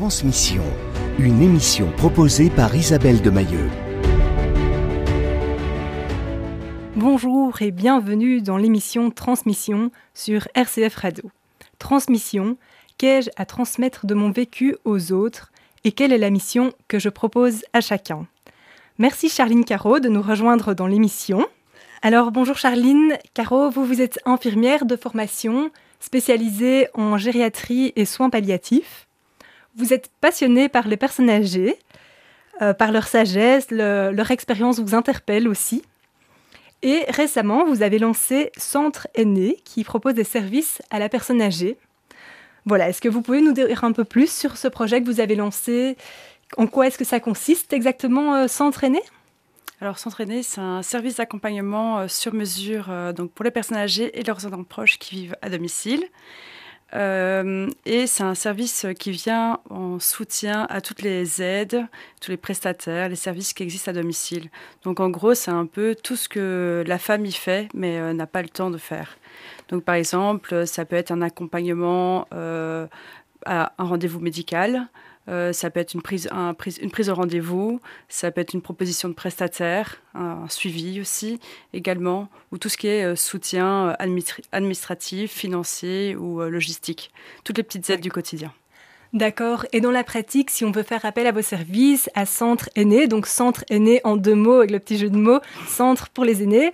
Transmission, une émission proposée par Isabelle de Mailleux. Bonjour et bienvenue dans l'émission Transmission sur RCF Radio. Transmission, qu'ai-je à transmettre de mon vécu aux autres et quelle est la mission que je propose à chacun? Merci Charline Caro de nous rejoindre dans l'émission. Alors bonjour Charline, Caro, vous vous êtes infirmière de formation spécialisée en gériatrie et soins palliatifs. Vous êtes passionnée par les personnes âgées, euh, par leur sagesse, leur expérience vous interpelle aussi. Et récemment, vous avez lancé Centre Aîné qui propose des services à la personne âgée. Voilà, est-ce que vous pouvez nous dire un peu plus sur ce projet que vous avez lancé? En quoi est-ce que ça consiste exactement, euh, Centre Aîné? Alors, Centre Aîné, c'est un service d'accompagnement euh, sur mesure donc pour les personnes âgées et leurs aidants proches qui vivent à domicile. Euh, et c'est un service qui vient en soutien à toutes les aides, tous les prestataires, les services qui existent à domicile. Donc en gros, c'est un peu tout ce que la famille fait, mais euh, n'a pas le temps de faire. Donc par exemple, ça peut être un accompagnement euh, à un rendez-vous médical, euh, ça peut être une prise, une prise de rendez-vous, ça peut être une proposition de prestataire, un, suivi aussi également, ou tout ce qui est euh, soutien euh, administratif, financier ou logistique. Toutes les petites aides du quotidien. D'accord. Et dans la pratique, si on veut faire appel à vos services, à Centre Aîné, donc Centre Aîné en deux mots avec le petit jeu de mots, Centre pour les aînés,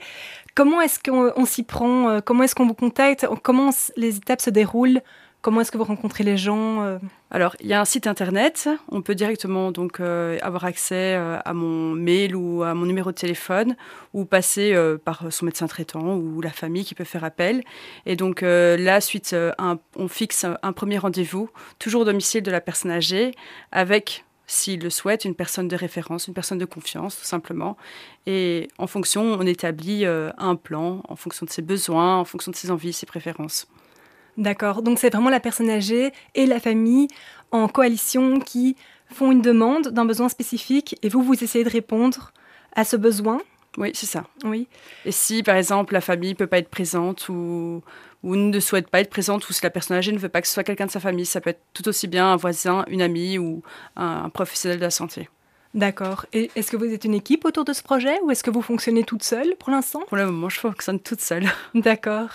comment est-ce qu'on s'y prend Comment est-ce qu'on vous contacte Comment les étapes se déroulent? Comment est-ce que vous rencontrez les gens euh Alors, il y a un site internet. On peut directement donc euh, avoir accès euh, à mon mail ou à mon numéro de téléphone ou passer par son médecin traitant ou la famille qui peut faire appel. Et donc là, suite, on fixe un premier rendez-vous, toujours au domicile de la personne âgée, avec s'il le souhaite, une personne de référence, une personne de confiance, tout simplement. Et en fonction, on établit un plan en fonction de ses besoins, en fonction de ses envies, ses préférences. D'accord. Donc c'est vraiment la personne âgée et la famille en coalition qui font une demande d'un besoin spécifique et vous, vous essayez de répondre à ce besoin? Oui, c'est ça. Oui. Et si, par exemple, la famille ne peut pas être présente ou, ou ne souhaite pas être présente ou si la personne âgée ne veut pas que ce soit quelqu'un de sa famille, ça peut être tout aussi bien un voisin, une amie ou un professionnel de la santé. D'accord. Et est-ce que vous êtes une équipe autour de ce projet ou est-ce que vous fonctionnez toute seule pour l'instant? Pour le moment, je fonctionne toute seule. D'accord.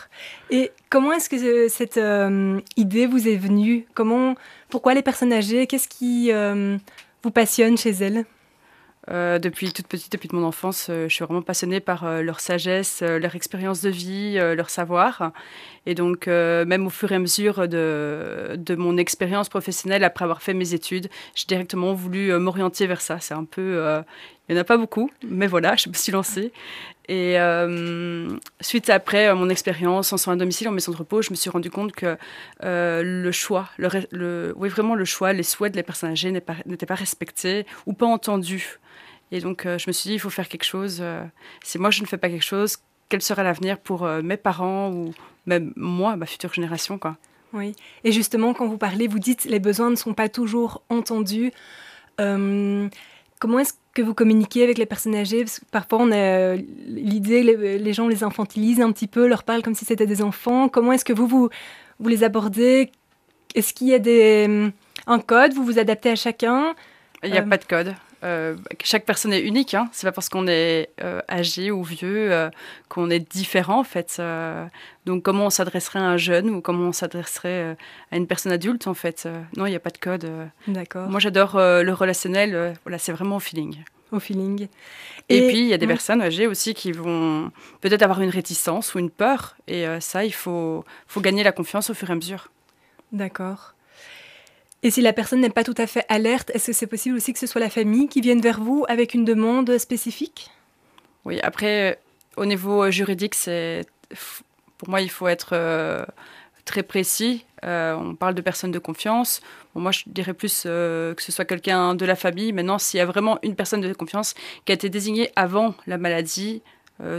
Et comment est-ce que cette euh, idée vous est venue? Comment, pourquoi les personnes âgées Qu'est-ce qui euh, vous passionne chez elles? Euh, depuis toute petite, depuis mon enfance, euh, je suis vraiment passionnée par euh, leur sagesse, leur expérience de vie, leur savoir. Et donc, même au fur et à mesure de, de mon expérience professionnelle, après avoir fait mes études, j'ai directement voulu m'orienter vers ça. C'est un peu... il n'y en a pas beaucoup, mais voilà, je me suis lancée. Et suite après mon expérience en soins à domicile, en maison de repos, je me suis rendu compte que le choix, oui, vraiment le choix, les souhaits des personnes âgées n'étaient pas, respectés ou pas entendus. Et donc, euh, je me suis dit, il faut faire quelque chose. Euh, si moi, je ne fais pas quelque chose, quel sera l'avenir pour euh, mes parents ou même moi, ma future génération quoi. Oui. Et justement, quand vous parlez, vous dites les besoins ne sont pas toujours entendus. comment est-ce que vous communiquez avec les personnes âgées? Parce que parfois, on a l'idée, les, les, gens les infantilisent un petit peu, leur parlent comme si c'était des enfants. Comment est-ce que vous, vous, vous les abordez? Est-ce qu'il y a des, un code? Vous vous adaptez à chacun? Il n'y a pas de code. Euh, chaque personne est unique. Hein. C'est pas parce qu'on est euh, âgé ou vieux euh, qu'on est différent en fait. donc comment on s'adresserait à un jeune ou comment on s'adresserait à une personne adulte en fait? non, il n'y a pas de code. D'accord. Moi j'adore le relationnel. voilà, c'est vraiment au feeling. Au feeling. Et, puis il y a des personnes âgées aussi qui vont peut-être avoir une réticence ou une peur. Et ça, il faut, faut gagner la confiance au fur et à mesure. D'accord. Et si la personne n'est pas tout à fait alerte, est-ce que c'est possible aussi que ce soit la famille qui vienne vers vous avec une demande spécifique? Oui, après, au niveau juridique, c'est pour moi, il faut être euh, très précis. Euh, on parle de personnes de confiance. moi, je dirais plus euh, que ce soit quelqu'un de la famille. Maintenant, s'il y a vraiment une personne de confiance qui a été désignée avant la maladie,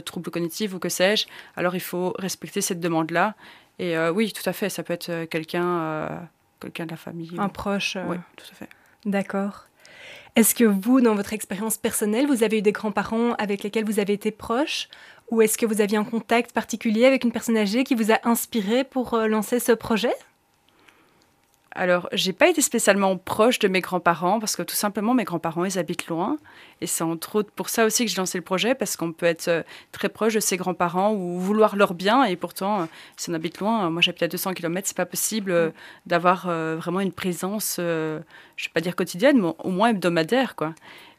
trouble cognitif ou que sais-je, alors il faut respecter cette demande-là. Et oui, tout à fait, ça peut être quelqu'un quelqu'un de la famille. Un proche. Oui, tout à fait. D'accord. Est-ce que vous, dans votre expérience personnelle, vous avez eu des grands-parents avec lesquels vous avez été proche Ou est-ce que vous aviez un contact particulier avec une personne âgée qui vous a inspiré pour euh, lancer ce projet? Alors, j'ai pas été spécialement proche de mes grands-parents parce que tout simplement mes grands-parents ils habitent loin et c'est entre autres pour ça aussi que j'ai lancé le projet parce qu'on peut être euh, très proche de ses grands-parents ou vouloir leur bien et pourtant euh, si on habite loin, moi j'habite à 200 km, c'est pas possible euh, d'avoir vraiment une présence, je vais pas dire quotidienne, mais au moins hebdomadaire quoi.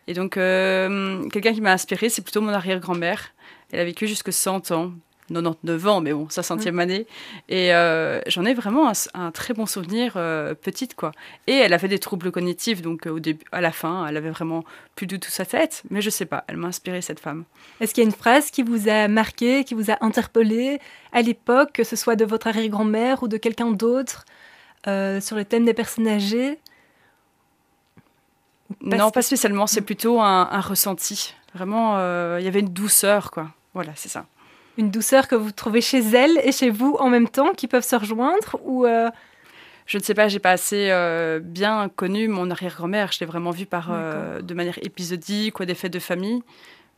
Et donc quelqu'un qui m'a inspiré, c'est plutôt mon arrière-grand-mère. Elle a vécu jusque 100 ans. 99 ans, mais bon, sa centième année. Et euh, j'en ai vraiment un, très bon souvenir euh, petite, quoi. Et elle avait des troubles cognitifs, donc euh, au début, à la fin, elle avait vraiment plus du tout sa tête. Mais je sais pas, elle m'a inspiré cette femme. Est-ce qu'il y a une phrase qui vous a marqué, qui vous a interpellé à l'époque, que ce soit de votre arrière-grand-mère ou de quelqu'un d'autre, sur le thème des personnes âgées? Non, pas spécialement. C'est plutôt un, un ressenti. Vraiment, il y avait une douceur, quoi. Voilà, c'est ça une douceur que vous trouvez chez elle et chez vous en même temps, qui peuvent se rejoindre ou euh, Je ne sais pas, j'ai pas assez euh, bien connu mon arrière-grand-mère. Je l'ai vraiment vue par, euh, de manière épisodique ou des fêtes de famille.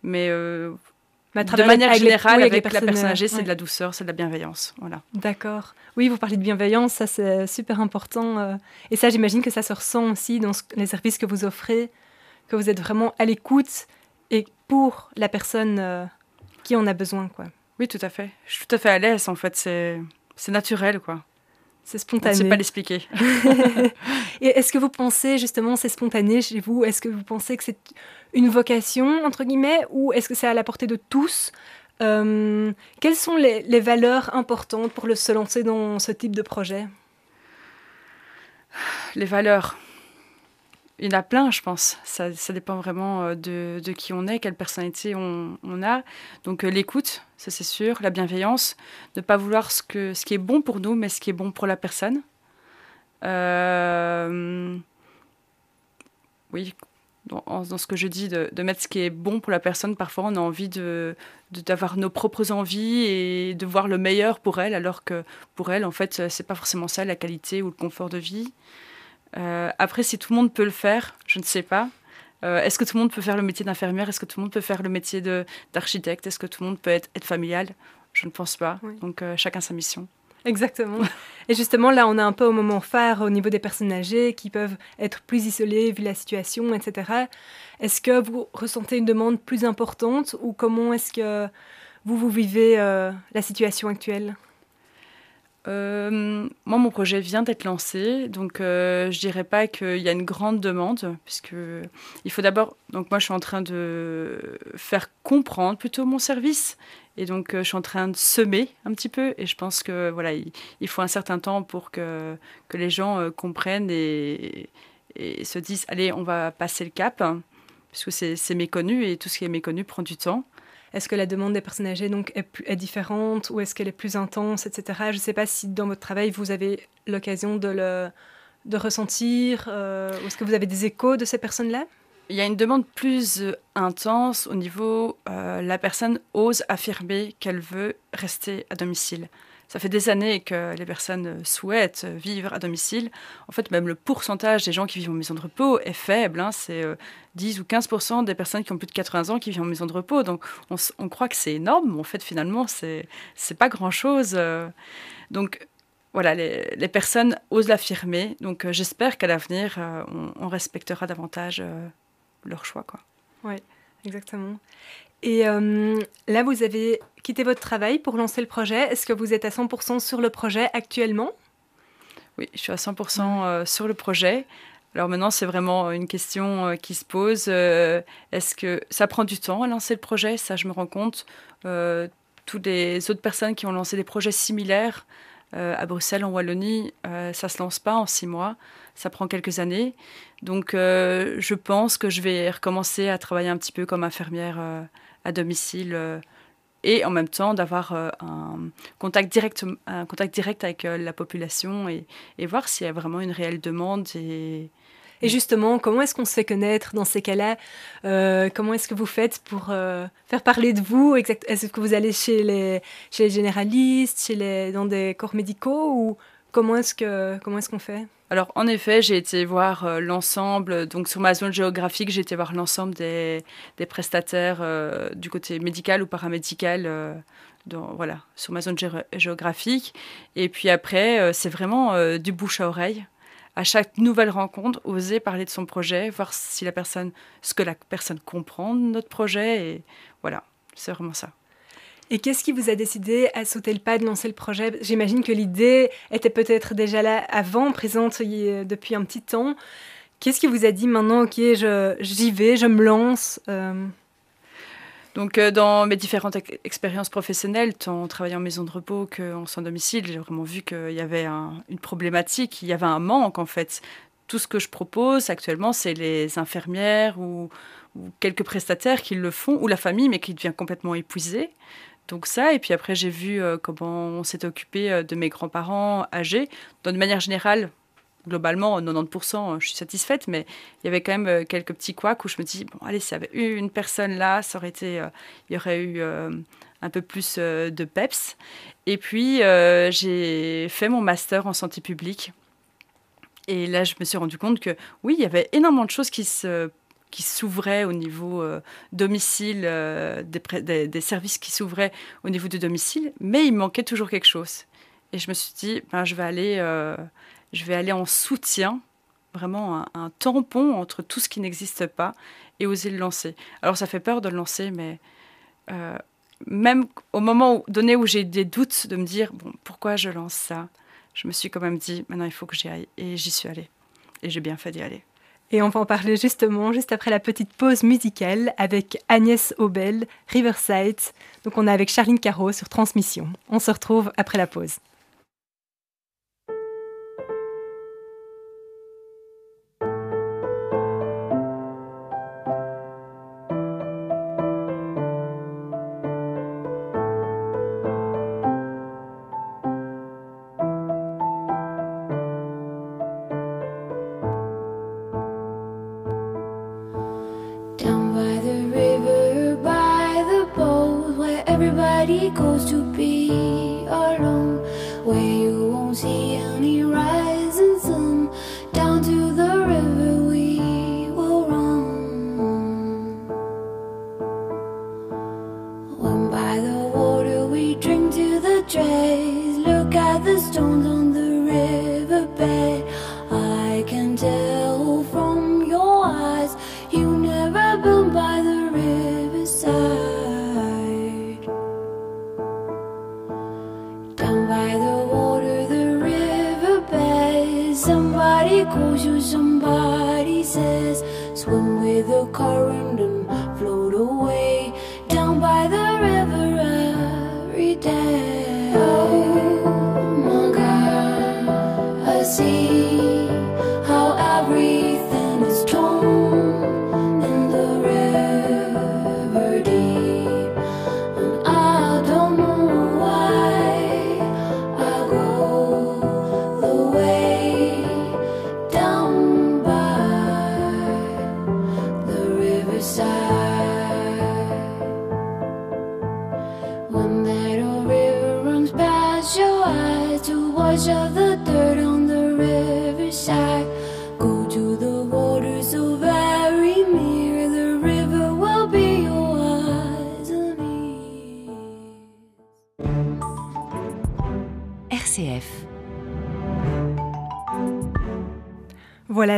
Mais de manière générale, avec, la personne âgée, c'est de la douceur, c'est de la bienveillance. Voilà. D'accord. Oui, vous parlez de bienveillance, ça c'est super important. Et ça, j'imagine que ça se ressent aussi dans les services que vous offrez, que vous êtes vraiment à l'écoute et pour la personne qui en a besoin, quoi. Oui, tout à fait. Je suis tout à fait à l'aise, en fait. C'est, naturel, quoi. C'est spontané. Je ne sais pas l'expliquer. Et est-ce que vous pensez, justement, c'est spontané chez vous? Est-ce que vous pensez que c'est une vocation, entre guillemets, ou est-ce que c'est à la portée de tous? Euh, Quelles sont les, les, valeurs importantes pour le se lancer dans ce type de projet? Les valeurs il y en a plein, je pense. Ça, dépend vraiment euh, de, qui on est, quelle personnalité on, a. Donc euh, l'écoute, ça c'est sûr, la bienveillance, ne pas vouloir ce, qui est bon pour nous, mais ce qui est bon pour la personne. Euh, oui, dans, ce que je dis, de, mettre ce qui est bon pour la personne. Parfois, on a envie de, d'avoir nos propres envies et de voir le meilleur pour elle, alors que pour elle, en fait, c'est pas forcément ça la qualité ou le confort de vie. Euh, après, si tout le monde peut le faire, je ne sais pas. Euh, est-ce que tout le monde peut faire le métier d'infirmière? Est-ce que tout le monde peut faire le métier d'architecte? Est-ce que tout le monde peut être, être familial? Je ne pense pas. Donc, euh, chacun sa mission. Exactement. Et justement, là, on est un peu au moment phare au niveau des personnes âgées qui peuvent être plus isolées vu la situation, etc. Est-ce que vous ressentez une demande plus importante ou comment est-ce que vous, vous vivez la situation actuelle? Euh, moi, mon projet vient d'être lancé, donc euh, je dirais pas qu'il y a une grande demande, puisque il faut d'abord. Donc moi, je suis en train de faire comprendre plutôt mon service, et donc euh, je suis en train de semer un petit peu, et je pense que voilà, il, faut un certain temps pour que les gens euh, comprennent et, se disent, allez, on va passer le cap, puisque c'est méconnu et tout ce qui est méconnu prend du temps. Est-ce que la demande des personnes âgées donc, est, différente ou est-ce qu'elle est plus intense, etc. Je ne sais pas si dans votre travail, vous avez l'occasion de le ressentir euh, ou est-ce que vous avez des échos de ces personnes-là? Il y a une demande plus euh, intense au niveau euh, la personne ose affirmer qu'elle veut rester à domicile ça fait des années que les personnes souhaitent vivre à domicile. En fait, même le pourcentage des gens qui vivent en maison de repos est faible. Hein. c'est 10 euh, ou 15% des personnes qui ont plus de 80 ans qui vivent en maison de repos. Donc, on, croit que c'est énorme, mais en fait, finalement, c'est pas grand-chose. Euh. Donc, voilà, les, personnes osent l'affirmer. Donc, euh, j'espère qu'à l'avenir, on, respectera davantage leur choix. Oui, exactement. Et euh, là, vous avez quitté votre travail pour lancer le projet. Est-ce que vous êtes à 100% sur le projet actuellement? Oui, je suis à 100% euh, sur le projet. Alors maintenant, c'est vraiment une question euh, qui se pose. Est-ce que ça prend du temps à lancer le projet? Ça, je me rends compte. toutes les autres personnes qui ont lancé des projets similaires à Bruxelles, en Wallonie, ça ne se lance pas en six mois. Ça prend quelques années. Donc, je pense que je vais recommencer à travailler un petit peu comme infirmière à domicile euh, et en même temps d'avoir euh, un, contact direct, un contact direct avec euh, la population et, voir s'il y a vraiment une réelle demande. Et, et justement, comment est-ce qu'on se fait connaître dans ces cas-là Comment est-ce que vous faites pour faire parler de vous Est-ce que vous allez chez les, chez les généralistes, chez les, dans des corps médicaux ou comment est-ce que comment est-ce qu'on fait? Alors, en effet, j'ai été voir euh, l'ensemble, donc sur ma zone géographique, j'ai été voir l'ensemble des, prestataires euh, du côté médical ou paramédical, euh, voilà, sur ma zone géographique. Et puis après, c'est vraiment du bouche à oreille. à chaque nouvelle rencontre, oser parler de son projet, voir si la personne, ce que la personne comprend de notre projet. Et voilà, c'est vraiment ça. Et qu'est-ce qui vous a décidé à sauter le pas de lancer le projet? J'imagine que l'idée était peut-être déjà là avant, présente depuis un petit temps. Qu'est-ce qui vous a dit maintenant, ok, j'y vais, je me lance euh? Donc, euh, dans mes différentes expériences professionnelles, tant en travaillant en maison de repos qu'en sans domicile, j'ai vraiment vu qu'il y avait une problématique, il y avait un manque en fait. Tout ce que je propose actuellement, c'est les infirmières ou, quelques prestataires qui le font, ou la famille, mais qui devient complètement épuisée. Donc ça, et puis après j'ai vu euh, comment on s'était occupé de mes grands-parents âgés. de manière générale, globalement, 90%, je suis satisfaite, mais il y avait quand même euh, quelques petits couacs où je me dis, bon, allez, s'il y avait eu une personne là, ça aurait été, euh, il y aurait eu euh, un peu plus de peps. Et puis, j'ai fait mon master en santé publique. Et là, je me suis rendu compte que oui, il y avait énormément de choses qui se qui s'ouvraient au niveau domicile, des, des, services qui s'ouvraient au niveau du domicile, mais il manquait toujours quelque chose. Et je me suis dit, ben, je vais aller je vais aller en soutien, vraiment un, tampon entre tout ce qui n'existe pas et oser le lancer. Alors ça fait peur de le lancer, mais euh, même au moment donné où j'ai des doutes de me dire, bon, pourquoi je lance ça Je me suis quand même dit, maintenant il faut que j'y aille. Et j'y suis allée. Et j'ai bien fait d'y aller. Et on va en parler justement juste après la petite pause musicale avec Agnès Aubel, Riverside. Donc on est avec Charline Caro sur Transmission. On se retrouve après la pause.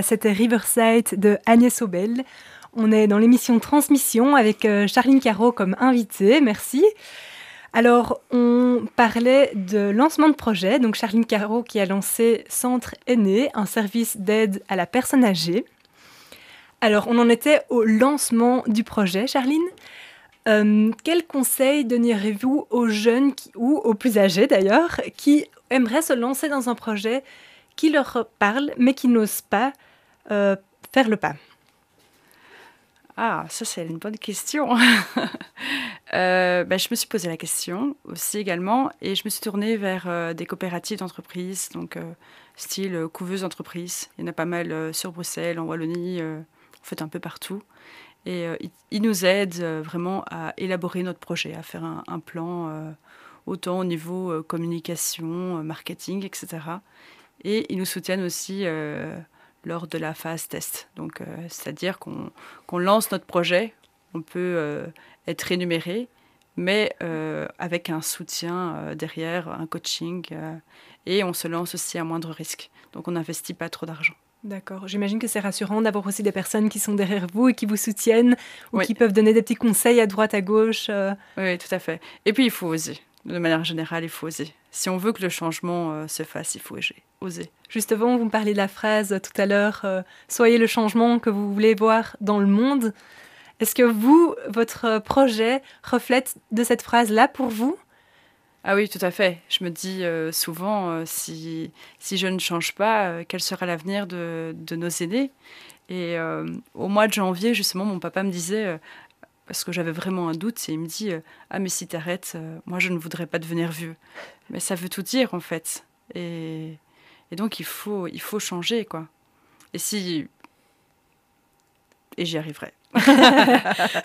C'était Riverside de Agnès Aubel. On est dans l'émission Transmission avec euh, Charline Caro comme invitée. Merci. Alors, on parlait de lancement de projet. Donc, Charline Caro qui a lancé Centre Aîné, un service d'aide à la personne âgée. Alors, on en était au lancement du projet, Charline. Euh, quels conseils donneriez-vous aux jeunes ou aux plus âgés d'ailleurs qui aimeraient se lancer dans un projet qui leur parle mais qui n'osent pas euh, faire le pas ah, ça c'est une bonne question. Euh, ben, je me suis posé la question aussi également et je me suis tournée vers euh, des coopératives d'entreprises, donc style couveuse d'entreprise. Il y en a pas mal sur Bruxelles, en Wallonie, en fait un peu partout. Et ils nous aident vraiment à élaborer notre projet, à faire un, plan autant au niveau communication, marketing, etc. Et ils nous soutiennent aussi lors de la phase test. Donc, euh, c'est-à-dire qu'on lance notre projet, on peut euh, être rémunéré, mais avec un soutien derrière, un coaching, et on se lance aussi à moindre risque. Donc on n'investit pas trop d'argent. D'accord. J'imagine que c'est rassurant d'avoir aussi des personnes qui sont derrière vous et qui vous soutiennent ou qui peuvent donner des petits conseils à droite, à gauche. Oui, tout à fait. Et puis il faut oser. De manière générale, il faut oser. Si on veut que le changement se fasse, il faut oser. Justement, vous me parlez de la phrase tout à l'heure, soyez le changement que vous voulez voir dans le monde. Est-ce que vous, votre projet reflète de cette phrase-là pour vous? Ah oui, tout à fait. Je me dis euh, souvent, euh, si, si je ne change pas, euh, quel sera l'avenir de, de, nos aînés? Et au mois de janvier, justement, mon papa me disait, parce que j'avais vraiment un doute, et il me dit, ah mais si t'arrêtes, moi je ne voudrais pas devenir vieux. Mais ça veut tout dire, en fait. Et, et donc il faut, il faut changer, quoi. Et si... Et j'y arriverai.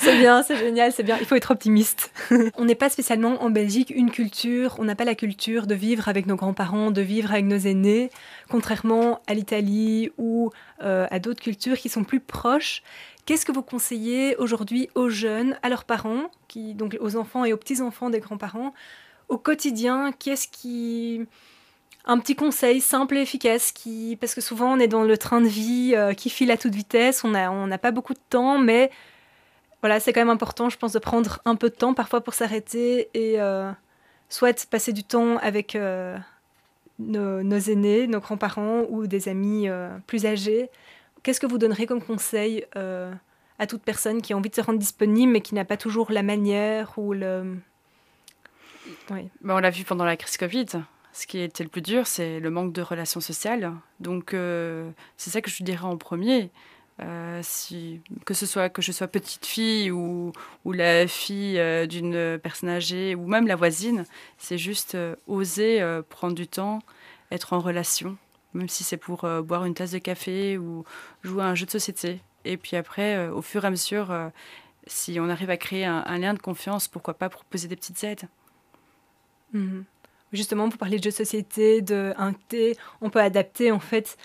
c'est bien, c'est génial, c'est bien. Il faut être optimiste. on n'est pas spécialement en Belgique une culture, on n'a pas la culture de vivre avec nos grands-parents, de vivre avec nos aînés, contrairement à l'Italie ou euh, à d'autres cultures qui sont plus proches. Qu'est-ce que vous conseillez aujourd'hui aux jeunes, à leurs parents, qui, donc aux enfants et aux petits-enfants des grands-parents, au quotidien? Qu'est-ce qui un petit conseil simple et efficace qui parce que souvent on est dans le train de vie euh, qui file à toute vitesse, on n'a on n'a pas beaucoup de temps, mais voilà c'est quand même important, je pense, de prendre un peu de temps parfois pour s'arrêter et euh, soit passer du temps avec euh, nos, aînés, nos grands-parents ou des amis plus âgés. Qu'est-ce que vous donnerez comme conseil à toute personne qui a envie de se rendre disponible mais qui n'a pas toujours la manière ou le oui. Ben, on l'a vu pendant la crise Covid ce qui était le plus dur, c'est le manque de relations sociales. Donc, euh, c'est ça que je dirais en premier. Euh, que ce soit que je sois petite fille ou, la fille euh, d'une personne âgée ou même la voisine, c'est juste oser prendre du temps, être en relation, même si c'est pour boire une tasse de café ou jouer à un jeu de société. Et puis après, au fur et à mesure, si on arrive à créer un, lien de confiance, pourquoi pas proposer des petites aides. Mmh justement, vous parlez de jeux de société, de un thé, on peut adapter en fait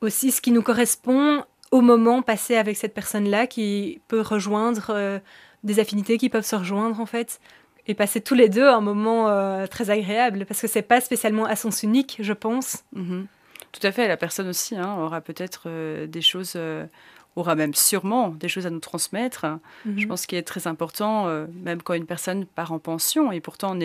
aussi ce qui nous correspond au moment passé avec cette personne-là qui peut rejoindre euh, des affinités qui peuvent se rejoindre en fait et passer tous les deux un moment euh, très agréable parce que c'est pas spécialement à sens unique, je pense. Mhm. Tout à fait, la personne aussi hein, aura peut-être euh, des choses aura même sûrement des choses à nous transmettre. Mhm. Je pense qu'il est très important, euh, même quand une personne part en pension, et pourtant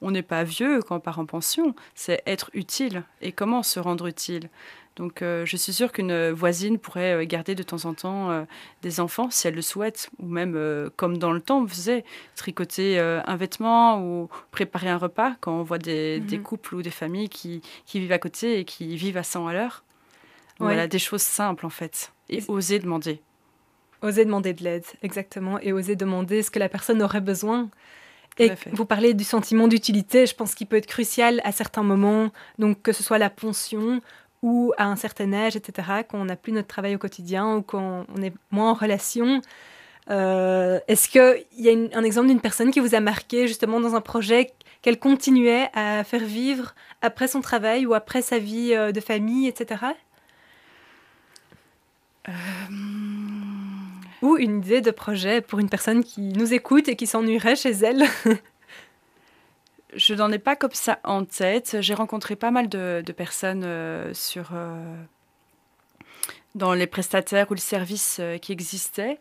on n'est pas vieux quand on part en pension, c'est être utile et comment se rendre utile? Donc euh, je suis sûre qu'une voisine pourrait euh, garder de temps en temps des enfants si elle le souhaite, ou même comme dans le temps on faisait, tricoter un vêtement ou préparer un repas quand on voit des, des mhm. couples ou des familles qui, qui, vivent à côté et qui vivent à 100 à l'heure. Voilà, des choses simples en fait. Et oser demander. Oser demander de l'aide, exactement. Et oser demander ce que la personne aurait besoin. Et vous parlez du sentiment d'utilité, je pense qu'il peut être crucial à certains moments, donc que ce soit la pension ou à un certain âge, etc., quand on n'a plus notre travail au quotidien ou quand on est moins en relation. Euh, est-ce qu'il y a un exemple d'une personne qui vous a marqué justement dans un projet qu'elle continuait à faire vivre après son travail ou après sa vie euh, de famille, etc. Euh, Ou une idée de projet pour une personne qui nous écoute et qui s'ennuierait chez elle Je n'en ai pas comme ça en tête. J'ai rencontré pas mal de, personnes euh, sur, euh, dans les prestataires ou les services qui existaient.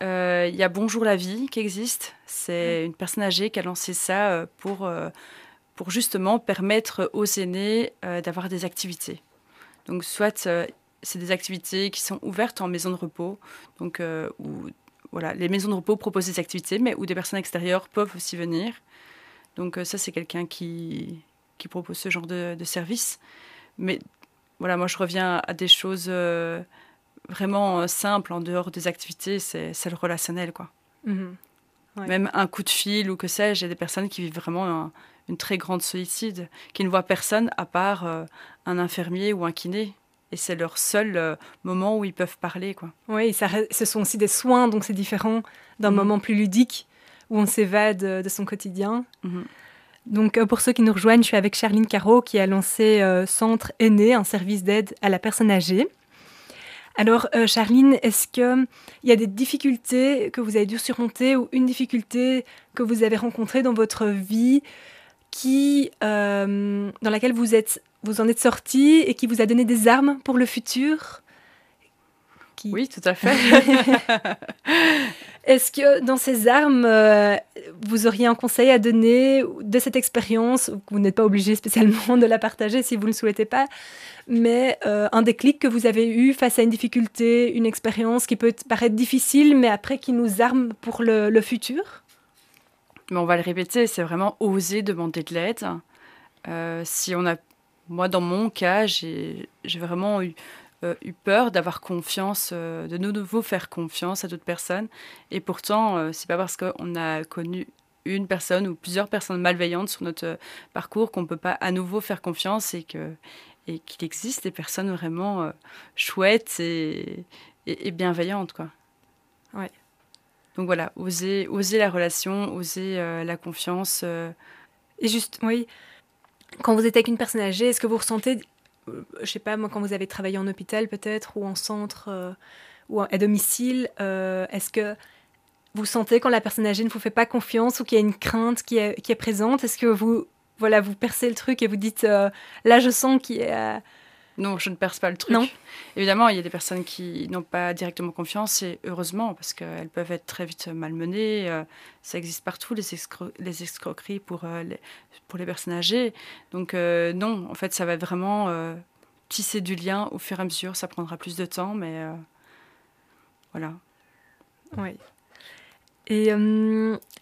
Il y a Bonjour la vie qui existe. C'est une personne âgée qui a lancé ça pour, pour justement permettre aux aînés d'avoir des activités. Donc, soit c'est des activités qui sont ouvertes en maison de repos. Donc, euh, où, voilà, les maisons de repos proposent des activités, mais où des personnes extérieures peuvent aussi venir. Donc, euh, ça, c'est quelqu'un qui, qui propose ce genre de, de, service. Mais voilà, moi, je reviens à des choses euh, vraiment simples en dehors des activités. C'est le relationnel, quoi. Mhm. Même un coup de fil ou que sais-je, il y a des personnes qui vivent vraiment une très grande solitude, qui ne voient personne à part un infirmier ou un kiné et c'est leur seul euh, moment où ils peuvent parler. Quoi. Oui, ça, ce sont aussi des soins, donc c'est différent d'un mm. moment plus ludique où on s'évade euh, de son quotidien. Mm-hmm. Donc euh, pour ceux qui nous rejoignent, je suis avec Charline Caro qui a lancé Centre Aîné, un service d'aide à la personne âgée. Alors, euh, Charline, est-ce qu'il y a des difficultés que vous avez dû surmonter ou une difficulté que vous avez rencontrée dans votre vie qui, euh, dans laquelle vous, êtes, vous en êtes sorti et qui vous a donné des armes pour le futur Oui, tout à fait. Est-ce que dans ces armes, euh, vous auriez un conseil à donner de cette expérience Vous n'êtes pas obligé spécialement de la partager si vous ne le souhaitez pas, mais euh, un déclic que vous avez eu face à une difficulté, une expérience qui peut paraître difficile, mais après qui nous arme pour le, futur? Mais On va le répéter, c'est vraiment oser demander de l'aide. Euh, si on a, moi dans mon cas, j'ai vraiment eu euh, eu peur d'avoir confiance, euh, de nouveau faire confiance à d'autres personnes. Et pourtant, euh, c'est pas parce qu'on a connu une personne ou plusieurs personnes malveillantes sur notre parcours qu'on peut pas à nouveau faire confiance et que et qu'il existe des personnes vraiment chouettes et, et, bienveillantes quoi. Ouais. Donc voilà, oser, oser la relation, oser la confiance. Et juste, oui, quand vous êtes avec une personne âgée, est-ce que vous ressentez euh, je sais pas, moi, quand vous avez travaillé en hôpital peut-être, ou en centre, euh, ou à domicile, euh, est-ce que vous sentez quand la personne âgée ne vous fait pas confiance ou qu'il y a une crainte qui est, présente? Est-ce que vous, voilà, vous percez le truc et vous dites, là, je sens qu'il y a non, je ne perce pas le truc. Non. Évidemment, il y a des personnes qui n'ont pas directement confiance, et heureusement, parce qu'elles peuvent être très vite malmenées. Euh, ça existe partout, les, les escroqueries pour, euh, les, pour les personnes âgées. Donc, euh, non, en fait, ça va vraiment tisser du lien au fur et à mesure. Ça prendra plus de temps, mais voilà. Oui. Et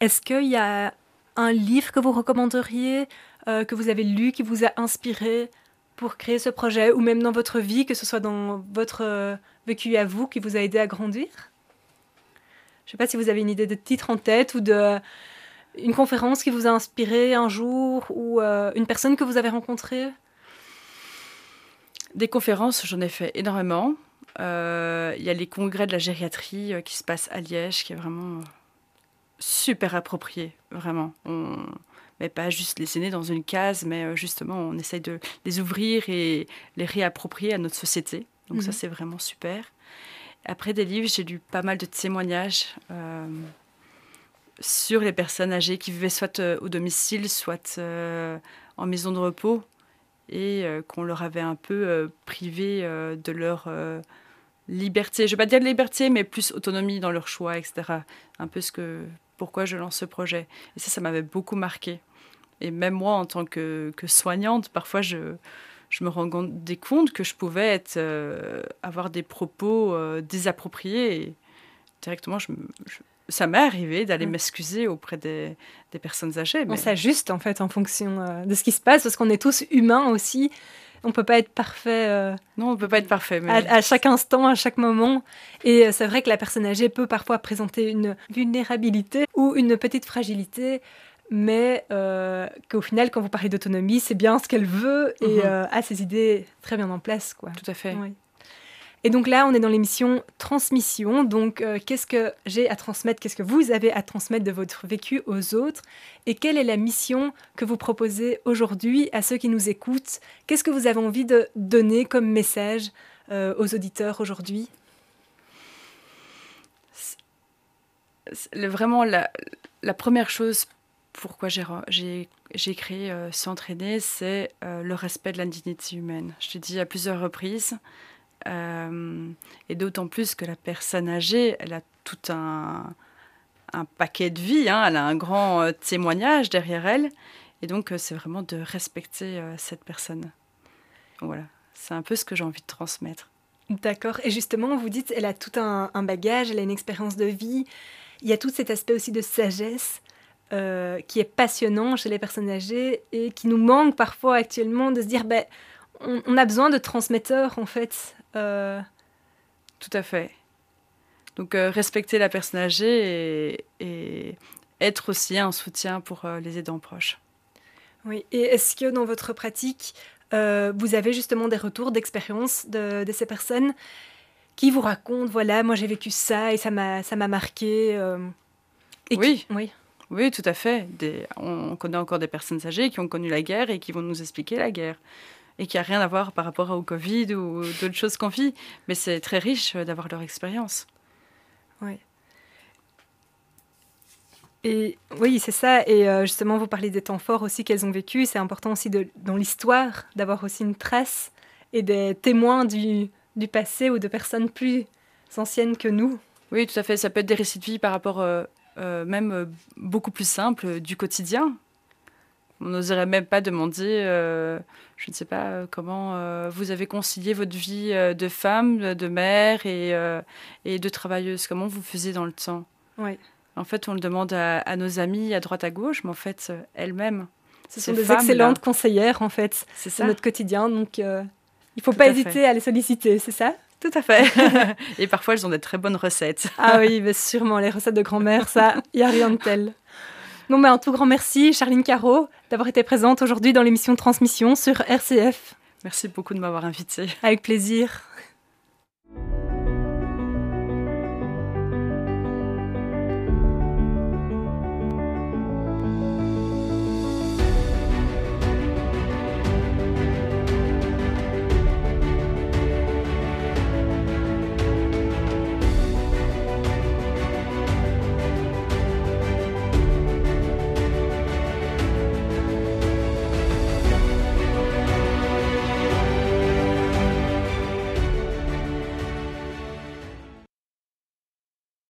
est-ce qu'il y a un livre que vous recommanderiez, que vous avez lu, qui vous a inspiré? Pour créer ce projet, ou même dans votre vie, que ce soit dans votre euh, vécu à vous qui vous a aidé à grandir? Je ne sais pas si vous avez une idée de titre en tête ou de une conférence qui vous a inspiré un jour ou euh, une personne que vous avez rencontrée? Des conférences, j'en ai fait énormément. Euh, il y a les congrès de la gériatrie qui se passent à Liège, qui est vraiment super approprié, vraiment. Mais pas juste les aînés dans une case, mais euh, justement, on essaye de les ouvrir et les réapproprier à notre société. Donc ça, mhm. c'est vraiment super. Après des livres, j'ai lu pas mal de témoignages euh, sur les personnes âgées qui vivaient soit euh, au domicile, soit en maison de repos, et qu'on leur avait un peu privé de leur liberté. Je ne vais pas dire liberté, mais plus autonomie dans leur choix, etc. Un peu ce que pourquoi je lance ce projet. Et ça, ça m'avait beaucoup marqué. Et même moi, en tant que, soignante, parfois, je, je me rendais compte que je pouvais être, euh, avoir des propos euh, désappropriés. Et directement, je, ça m'est arrivé d'aller m'excuser auprès des, des, personnes âgées. Mais... On s'ajuste, en fait, en fonction euh, de ce qui se passe, parce qu'on est tous humains aussi. On ne peut pas être parfait. non, on peut pas être parfait. Mais... À, à, chaque instant, à chaque moment. Et c'est vrai que la personne âgée peut parfois présenter une vulnérabilité ou une petite fragilité mais euh, qu'au final, quand vous parlez d'autonomie, c'est bien ce qu'elle veut et mhm. euh, a ses idées très bien en place. Quoi. Tout à fait. Et donc là, on est dans l'émission Transmission. Donc, euh, qu'est-ce que j'ai à transmettre? Qu'est-ce que vous avez à transmettre de votre vécu aux autres? Et quelle est la mission que vous proposez aujourd'hui à ceux qui nous écoutent? Qu'est-ce que vous avez envie de donner comme message aux auditeurs aujourd'hui? Vraiment, la, la première chose pourquoi j'ai créé euh, S'entraîner, c'est euh, le respect de la dignité humaine. Je l'ai dit à plusieurs reprises, euh, et d'autant plus que la personne âgée, elle a tout un, paquet de vie, hein, elle a un grand témoignage derrière elle, et donc c'est vraiment de respecter cette personne. voilà, c'est un peu ce que j'ai envie de transmettre. D'accord, et justement, vous dites, elle a tout un, un bagage, elle a une expérience de vie, il y a tout cet aspect aussi de sagesse. Euh, qui est passionnant chez les personnes âgées et qui nous manque parfois actuellement de se dire ben, on, a besoin de transmetteurs en fait. Euh. Tout à fait. Donc euh, respecter la personne âgée et, être aussi un soutien pour les aidants proches. Oui, et est-ce que dans votre pratique, vous avez justement des retours d'expérience de, de, ces personnes qui vous racontent, voilà, moi j'ai vécu ça et ça m'a marqué et oui. oui. Oui, tout à fait. on connaît encore des personnes âgées qui ont connu la guerre et qui vont nous expliquer la guerre. et qui a rien à voir par rapport au Covid ou d'autres choses qu'on vit. Mais c'est très riche d'avoir leur expérience. Oui. Et oui, c'est ça. Et euh, justement, vous parlez des temps forts aussi qu'elles ont vécu. C'est important aussi de, dans l'histoire d'avoir aussi une trace et des témoins du, du, passé ou de personnes plus anciennes que nous. Oui, tout à fait. Ça peut être des récits de vie par rapport euh, euh, même beaucoup plus simples du quotidien. On n'oserait même pas demander, je ne sais pas comment vous avez concilié votre vie de femme, de mère et, et de travailleuse. Comment vous faisiez dans le temps? Oui. En fait, on le demande à, nos amis à droite à gauche, mais en fait, euh, elles-mêmes. Ce sont des excellentes conseillères, en fait, c'est ça. notre quotidien. Donc, euh, il ne faut pas hésiter à les solliciter, c'est ça? Tout à fait. Et parfois, elles ont des très bonnes recettes. ah oui, mais sûrement, les recettes de grand-mère, ça, il n'y a rien de tel. Non, mais un tout grand merci, Charline Caro, d'avoir été présente aujourd'hui dans l'émission Transmission sur RCF. Merci beaucoup de m'avoir invitée. Avec plaisir.